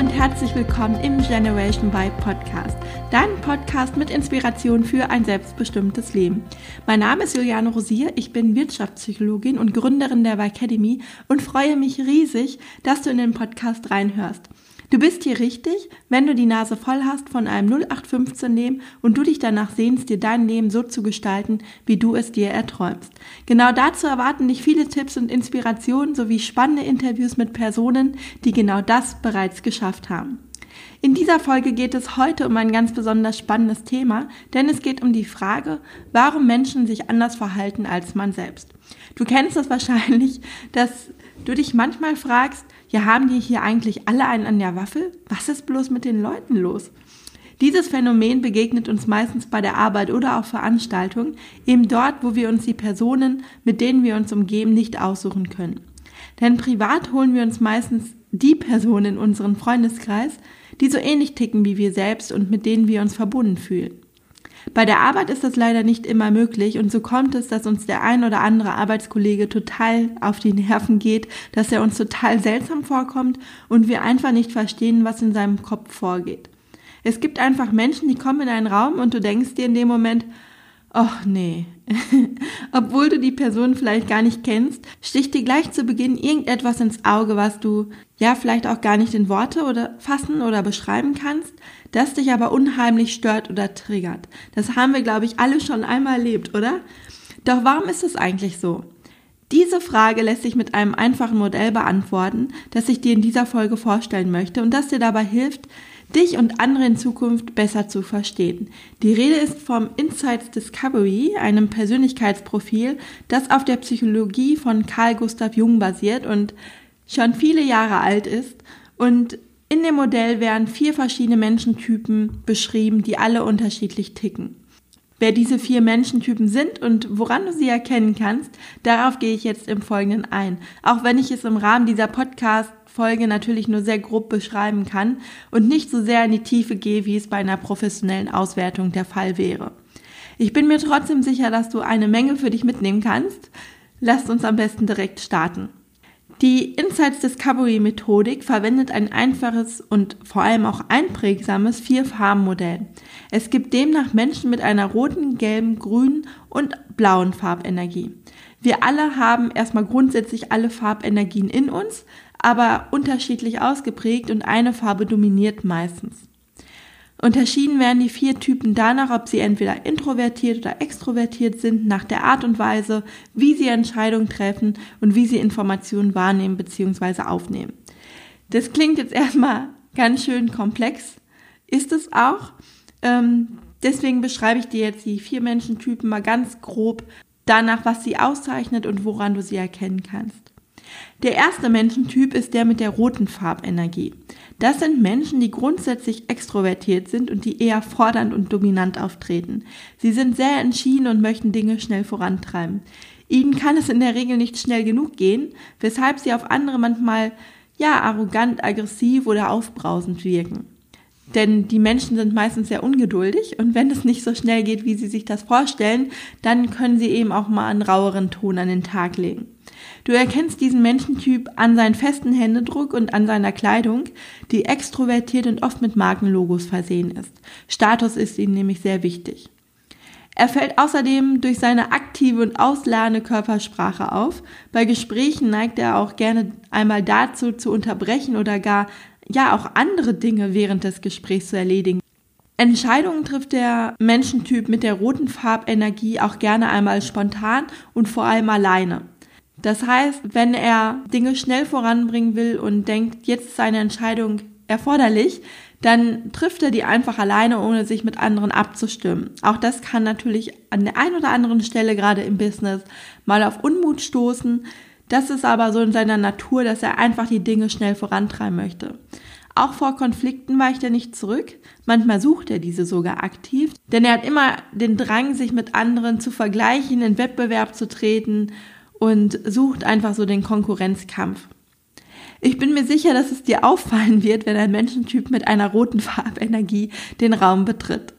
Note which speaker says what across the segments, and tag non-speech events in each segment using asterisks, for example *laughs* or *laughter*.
Speaker 1: Und herzlich willkommen im Generation Y Podcast, dein Podcast mit Inspiration für ein selbstbestimmtes Leben. Mein Name ist Juliane Rosier, ich bin Wirtschaftspsychologin und Gründerin der Y Academy und freue mich riesig, dass du in den Podcast reinhörst. Du bist hier richtig, wenn du die Nase voll hast von einem 0815-Leben und du dich danach sehnst, dir dein Leben so zu gestalten, wie du es dir erträumst. Genau dazu erwarten dich viele Tipps und Inspirationen sowie spannende Interviews mit Personen, die genau das bereits geschafft haben. In dieser Folge geht es heute um ein ganz besonders spannendes Thema, denn es geht um die Frage, warum Menschen sich anders verhalten als man selbst. Du kennst es wahrscheinlich, dass du dich manchmal fragst, ja, haben die hier eigentlich alle einen an der Waffel? Was ist bloß mit den Leuten los? Dieses Phänomen begegnet uns meistens bei der Arbeit oder auf Veranstaltungen, eben dort, wo wir uns die Personen, mit denen wir uns umgeben, nicht aussuchen können. Denn privat holen wir uns meistens die Personen in unseren Freundeskreis, die so ähnlich ticken wie wir selbst und mit denen wir uns verbunden fühlen. Bei der Arbeit ist das leider nicht immer möglich und so kommt es, dass uns der ein oder andere Arbeitskollege total auf die Nerven geht, dass er uns total seltsam vorkommt und wir einfach nicht verstehen, was in seinem Kopf vorgeht. Es gibt einfach Menschen, die kommen in einen Raum und du denkst dir in dem Moment, ach nee. *laughs* Obwohl du die Person vielleicht gar nicht kennst, sticht dir gleich zu Beginn irgendetwas ins Auge, was du ja vielleicht auch gar nicht in Worte oder fassen oder beschreiben kannst, das dich aber unheimlich stört oder triggert. Das haben wir, glaube ich, alle schon einmal erlebt, oder? Doch warum ist es eigentlich so? Diese Frage lässt sich mit einem einfachen Modell beantworten, das ich dir in dieser Folge vorstellen möchte und das dir dabei hilft, dich und andere in Zukunft besser zu verstehen. Die Rede ist vom Insights Discovery, einem Persönlichkeitsprofil, das auf der Psychologie von Carl Gustav Jung basiert und schon viele Jahre alt ist und in dem Modell werden vier verschiedene Menschentypen beschrieben, die alle unterschiedlich ticken. Wer diese vier Menschentypen sind und woran du sie erkennen kannst, darauf gehe ich jetzt im Folgenden ein. Auch wenn ich es im Rahmen dieser Podcast-Folge natürlich nur sehr grob beschreiben kann und nicht so sehr in die Tiefe gehe, wie es bei einer professionellen Auswertung der Fall wäre. Ich bin mir trotzdem sicher, dass du eine Menge für dich mitnehmen kannst. Lasst uns am besten direkt starten. Die Insights Discovery Methodik verwendet ein einfaches und vor allem auch einprägsames Vier-Farben-Modell. Es gibt demnach Menschen mit einer roten, gelben, grünen und blauen Farbenergie. Wir alle haben erstmal grundsätzlich alle Farbenergien in uns, aber unterschiedlich ausgeprägt und eine Farbe dominiert meistens. Unterschieden werden die vier Typen danach, ob sie entweder introvertiert oder extrovertiert sind, nach der Art und Weise, wie sie Entscheidungen treffen und wie sie Informationen wahrnehmen bzw. aufnehmen. Das klingt jetzt erstmal ganz schön komplex, ist es auch. Ähm, deswegen beschreibe ich dir jetzt die vier Menschentypen mal ganz grob danach, was sie auszeichnet und woran du sie erkennen kannst. Der erste Menschentyp ist der mit der roten Farbenergie. Das sind Menschen, die grundsätzlich extrovertiert sind und die eher fordernd und dominant auftreten. Sie sind sehr entschieden und möchten Dinge schnell vorantreiben. Ihnen kann es in der Regel nicht schnell genug gehen, weshalb sie auf andere manchmal ja arrogant, aggressiv oder aufbrausend wirken. Denn die Menschen sind meistens sehr ungeduldig und wenn es nicht so schnell geht, wie sie sich das vorstellen, dann können sie eben auch mal einen raueren Ton an den Tag legen. Du erkennst diesen Menschentyp an seinen festen Händedruck und an seiner Kleidung, die extrovertiert und oft mit Markenlogos versehen ist. Status ist ihm nämlich sehr wichtig. Er fällt außerdem durch seine aktive und ausladende Körpersprache auf. Bei Gesprächen neigt er auch gerne einmal dazu zu unterbrechen oder gar ja auch andere Dinge während des Gesprächs zu erledigen. Entscheidungen trifft der Menschentyp mit der roten Farbenergie auch gerne einmal spontan und vor allem alleine. Das heißt, wenn er Dinge schnell voranbringen will und denkt, jetzt ist seine Entscheidung erforderlich, dann trifft er die einfach alleine, ohne sich mit anderen abzustimmen. Auch das kann natürlich an der einen oder anderen Stelle gerade im Business mal auf Unmut stoßen. Das ist aber so in seiner Natur, dass er einfach die Dinge schnell vorantreiben möchte. Auch vor Konflikten weicht er nicht zurück. Manchmal sucht er diese sogar aktiv, denn er hat immer den Drang, sich mit anderen zu vergleichen, in Wettbewerb zu treten und sucht einfach so den Konkurrenzkampf. Ich bin mir sicher, dass es dir auffallen wird, wenn ein Menschentyp mit einer roten Farbenergie den Raum betritt.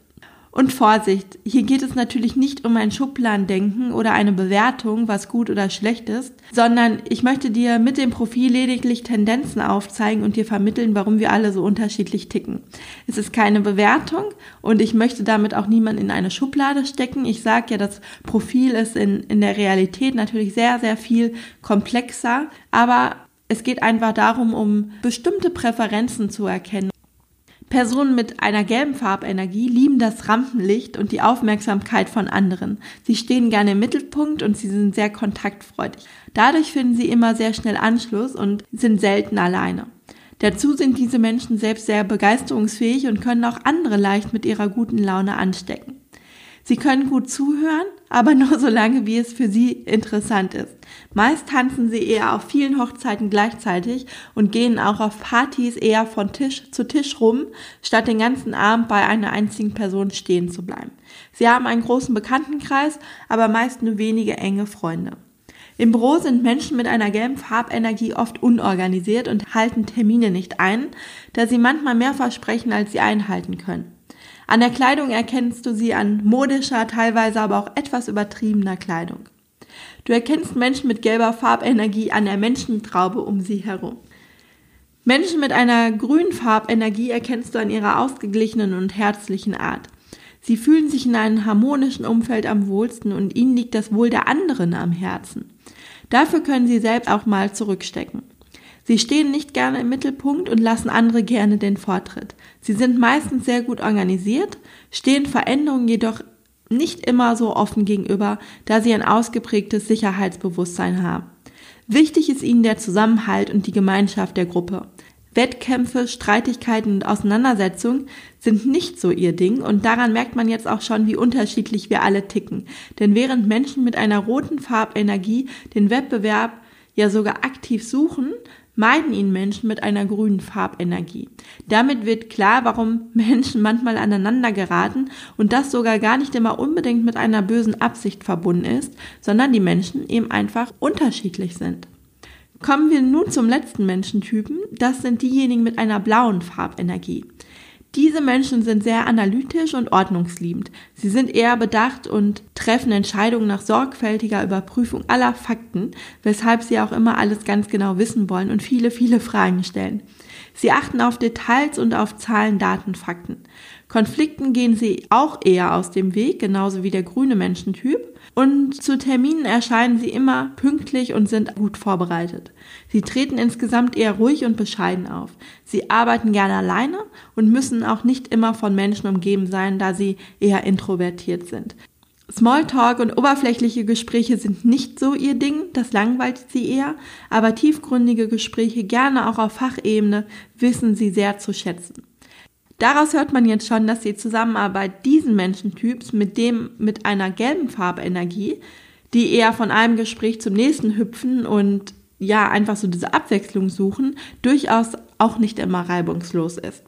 Speaker 1: Und Vorsicht, hier geht es natürlich nicht um ein Schubladendenken oder eine Bewertung, was gut oder schlecht ist, sondern ich möchte dir mit dem Profil lediglich Tendenzen aufzeigen und dir vermitteln, warum wir alle so unterschiedlich ticken. Es ist keine Bewertung und ich möchte damit auch niemanden in eine Schublade stecken. Ich sage ja, das Profil ist in, in der Realität natürlich sehr, sehr viel komplexer, aber es geht einfach darum, um bestimmte Präferenzen zu erkennen Personen mit einer gelben Farbenergie lieben das Rampenlicht und die Aufmerksamkeit von anderen. Sie stehen gerne im Mittelpunkt und sie sind sehr kontaktfreudig. Dadurch finden sie immer sehr schnell Anschluss und sind selten alleine. Dazu sind diese Menschen selbst sehr begeisterungsfähig und können auch andere leicht mit ihrer guten Laune anstecken. Sie können gut zuhören, aber nur so lange, wie es für sie interessant ist. Meist tanzen sie eher auf vielen Hochzeiten gleichzeitig und gehen auch auf Partys eher von Tisch zu Tisch rum, statt den ganzen Abend bei einer einzigen Person stehen zu bleiben. Sie haben einen großen Bekanntenkreis, aber meist nur wenige enge Freunde. Im Büro sind Menschen mit einer gelben Farbenergie oft unorganisiert und halten Termine nicht ein, da sie manchmal mehr versprechen, als sie einhalten können. An der Kleidung erkennst du sie an modischer, teilweise aber auch etwas übertriebener Kleidung. Du erkennst Menschen mit gelber Farbenergie an der Menschentraube um sie herum. Menschen mit einer grünen Farbenergie erkennst du an ihrer ausgeglichenen und herzlichen Art. Sie fühlen sich in einem harmonischen Umfeld am wohlsten und ihnen liegt das Wohl der anderen am Herzen. Dafür können sie selbst auch mal zurückstecken. Sie stehen nicht gerne im Mittelpunkt und lassen andere gerne den Vortritt. Sie sind meistens sehr gut organisiert, stehen Veränderungen jedoch nicht immer so offen gegenüber, da sie ein ausgeprägtes Sicherheitsbewusstsein haben. Wichtig ist ihnen der Zusammenhalt und die Gemeinschaft der Gruppe. Wettkämpfe, Streitigkeiten und Auseinandersetzungen sind nicht so ihr Ding und daran merkt man jetzt auch schon, wie unterschiedlich wir alle ticken. Denn während Menschen mit einer roten Farbenergie den Wettbewerb ja sogar aktiv suchen, meiden ihn Menschen mit einer grünen Farbenergie. Damit wird klar, warum *laughs* Menschen manchmal aneinander geraten und das sogar gar nicht immer unbedingt mit einer bösen Absicht verbunden ist, sondern die Menschen eben einfach unterschiedlich sind. Kommen wir nun zum letzten Menschentypen. Das sind diejenigen mit einer blauen Farbenergie. Diese Menschen sind sehr analytisch und ordnungsliebend. Sie sind eher bedacht und treffen Entscheidungen nach sorgfältiger Überprüfung aller Fakten, weshalb sie auch immer alles ganz genau wissen wollen und viele, viele Fragen stellen. Sie achten auf Details und auf Zahlen, Daten, Fakten. Konflikten gehen sie auch eher aus dem Weg, genauso wie der grüne Menschentyp. Und zu Terminen erscheinen sie immer pünktlich und sind gut vorbereitet. Sie treten insgesamt eher ruhig und bescheiden auf. Sie arbeiten gerne alleine und müssen auch nicht immer von Menschen umgeben sein, da sie eher introvertiert sind. Smalltalk und oberflächliche Gespräche sind nicht so ihr Ding, das langweilt sie eher, aber tiefgründige Gespräche, gerne auch auf Fachebene, wissen sie sehr zu schätzen. Daraus hört man jetzt schon, dass die Zusammenarbeit diesen Menschentyps mit dem mit einer gelben Farbenergie, die eher von einem Gespräch zum nächsten hüpfen und ja, einfach so diese Abwechslung suchen, durchaus auch nicht immer reibungslos ist.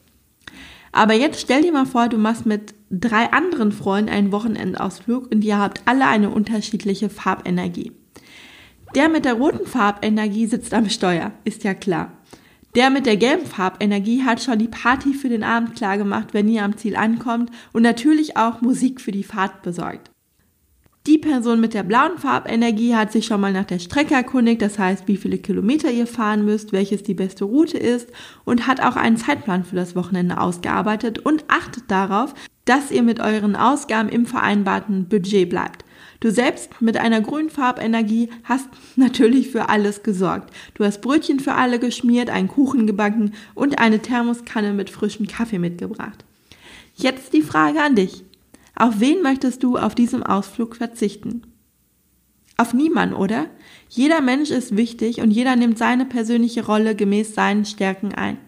Speaker 1: Aber jetzt stell dir mal vor, du machst mit drei anderen Freunden einen Wochenendausflug und ihr habt alle eine unterschiedliche Farbenergie. Der mit der roten Farbenergie sitzt am Steuer, ist ja klar. Der mit der gelben Farbenergie hat schon die Party für den Abend klar gemacht, wenn ihr am Ziel ankommt und natürlich auch Musik für die Fahrt besorgt. Die Person mit der blauen Farbenergie hat sich schon mal nach der Strecke erkundigt, das heißt, wie viele Kilometer ihr fahren müsst, welches die beste Route ist und hat auch einen Zeitplan für das Wochenende ausgearbeitet und achtet darauf, dass ihr mit euren Ausgaben im vereinbarten Budget bleibt. Du selbst mit einer grünen Farbenergie hast natürlich für alles gesorgt. Du hast Brötchen für alle geschmiert, einen Kuchen gebacken und eine Thermoskanne mit frischem Kaffee mitgebracht. Jetzt die Frage an dich. Auf wen möchtest du auf diesem Ausflug verzichten? Auf niemanden, oder? Jeder Mensch ist wichtig und jeder nimmt seine persönliche Rolle gemäß seinen Stärken ein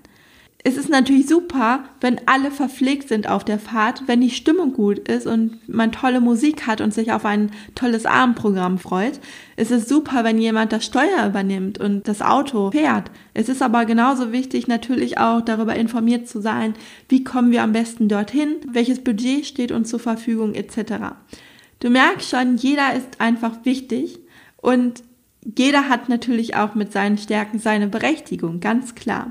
Speaker 1: es ist natürlich super, wenn alle verpflegt sind auf der Fahrt, wenn die Stimmung gut ist und man tolle Musik hat und sich auf ein tolles Abendprogramm freut. Es ist super, wenn jemand das Steuer übernimmt und das Auto fährt. Es ist aber genauso wichtig, natürlich auch darüber informiert zu sein, wie kommen wir am besten dorthin, welches Budget steht uns zur Verfügung etc. Du merkst schon, jeder ist einfach wichtig und jeder hat natürlich auch mit seinen Stärken seine Berechtigung, ganz klar.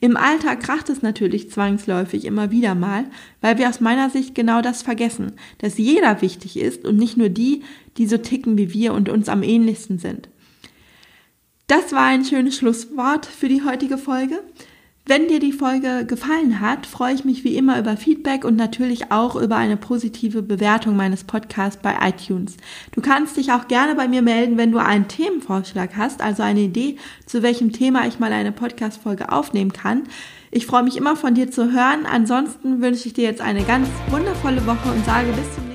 Speaker 1: Im Alltag kracht es natürlich zwangsläufig immer wieder mal, weil wir aus meiner Sicht genau das vergessen, dass jeder wichtig ist und nicht nur die, die so ticken wie wir und uns am ähnlichsten sind. Das war ein schönes Schlusswort für die heutige Folge. Wenn dir die Folge gefallen hat, freue ich mich wie immer über Feedback und natürlich auch über eine positive Bewertung meines Podcasts bei iTunes. Du kannst dich auch gerne bei mir melden, wenn du einen Themenvorschlag hast, also eine Idee, zu welchem Thema ich mal eine Podcast-Folge aufnehmen kann. Ich freue mich immer von dir zu hören. Ansonsten wünsche ich dir jetzt eine ganz wundervolle Woche und sage bis zum nächsten Mal.